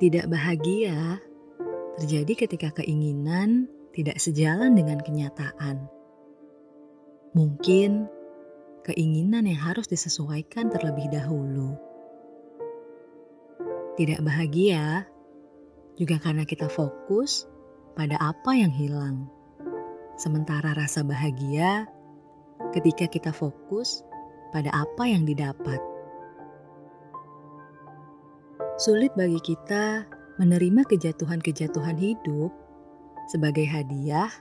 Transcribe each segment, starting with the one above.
Tidak bahagia terjadi ketika keinginan tidak sejalan dengan kenyataan. Mungkin keinginan yang harus disesuaikan terlebih dahulu. Tidak bahagia juga karena kita fokus pada apa yang hilang. Sementara rasa bahagia ketika kita fokus pada apa yang didapat. Sulit bagi kita menerima kejatuhan-kejatuhan hidup sebagai hadiah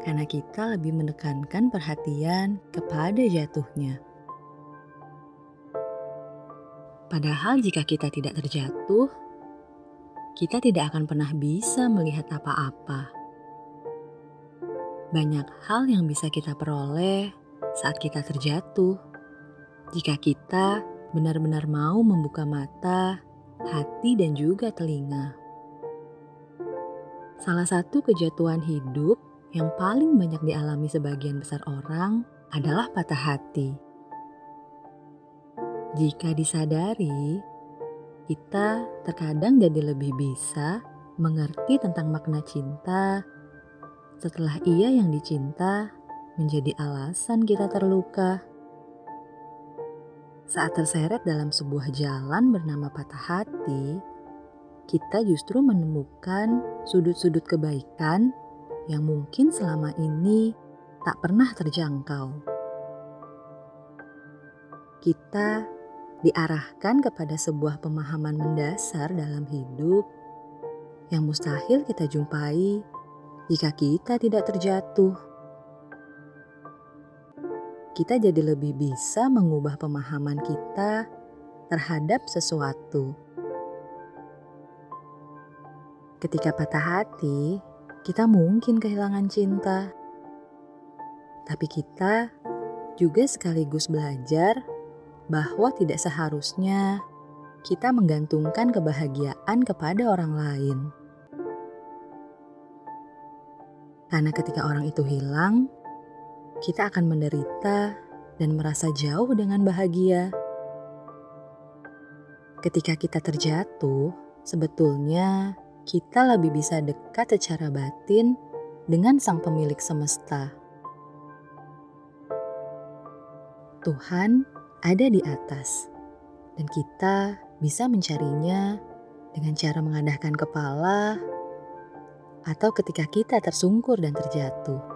karena kita lebih menekankan perhatian kepada jatuhnya. Padahal jika kita tidak terjatuh, kita tidak akan pernah bisa melihat apa-apa. Banyak hal yang bisa kita peroleh saat kita terjatuh. Jika kita benar-benar mau membuka mata, hati, dan juga telinga. Salah satu kejatuhan hidup yang paling banyak dialami sebagian besar orang adalah patah hati. Jika disadari, kita terkadang jadi lebih bisa mengerti tentang makna cinta setelah ia yang dicinta menjadi alasan kita terluka. Saat terseret dalam sebuah jalan bernama patah hati, kita justru menemukan sudut-sudut kebaikan yang mungkin selama ini tak pernah terjangkau. Kita diarahkan kepada sebuah pemahaman mendasar dalam hidup yang mustahil kita jumpai jika kita tidak terjatuh. Kita jadi lebih bisa mengubah pemahaman kita terhadap sesuatu. Ketika patah hati, kita mungkin kehilangan cinta, tapi kita juga sekaligus belajar bahwa tidak seharusnya kita menggantungkan kebahagiaan kepada orang lain. Karena ketika orang itu hilang, kita akan menderita dan merasa jauh dengan bahagia. Ketika kita terjatuh, sebetulnya kita lebih bisa dekat secara batin dengan Sang Pemilik Semesta. Tuhan ada di atas, dan kita bisa mencarinya dengan cara mengadahkan kepala atau ketika kita tersungkur dan terjatuh.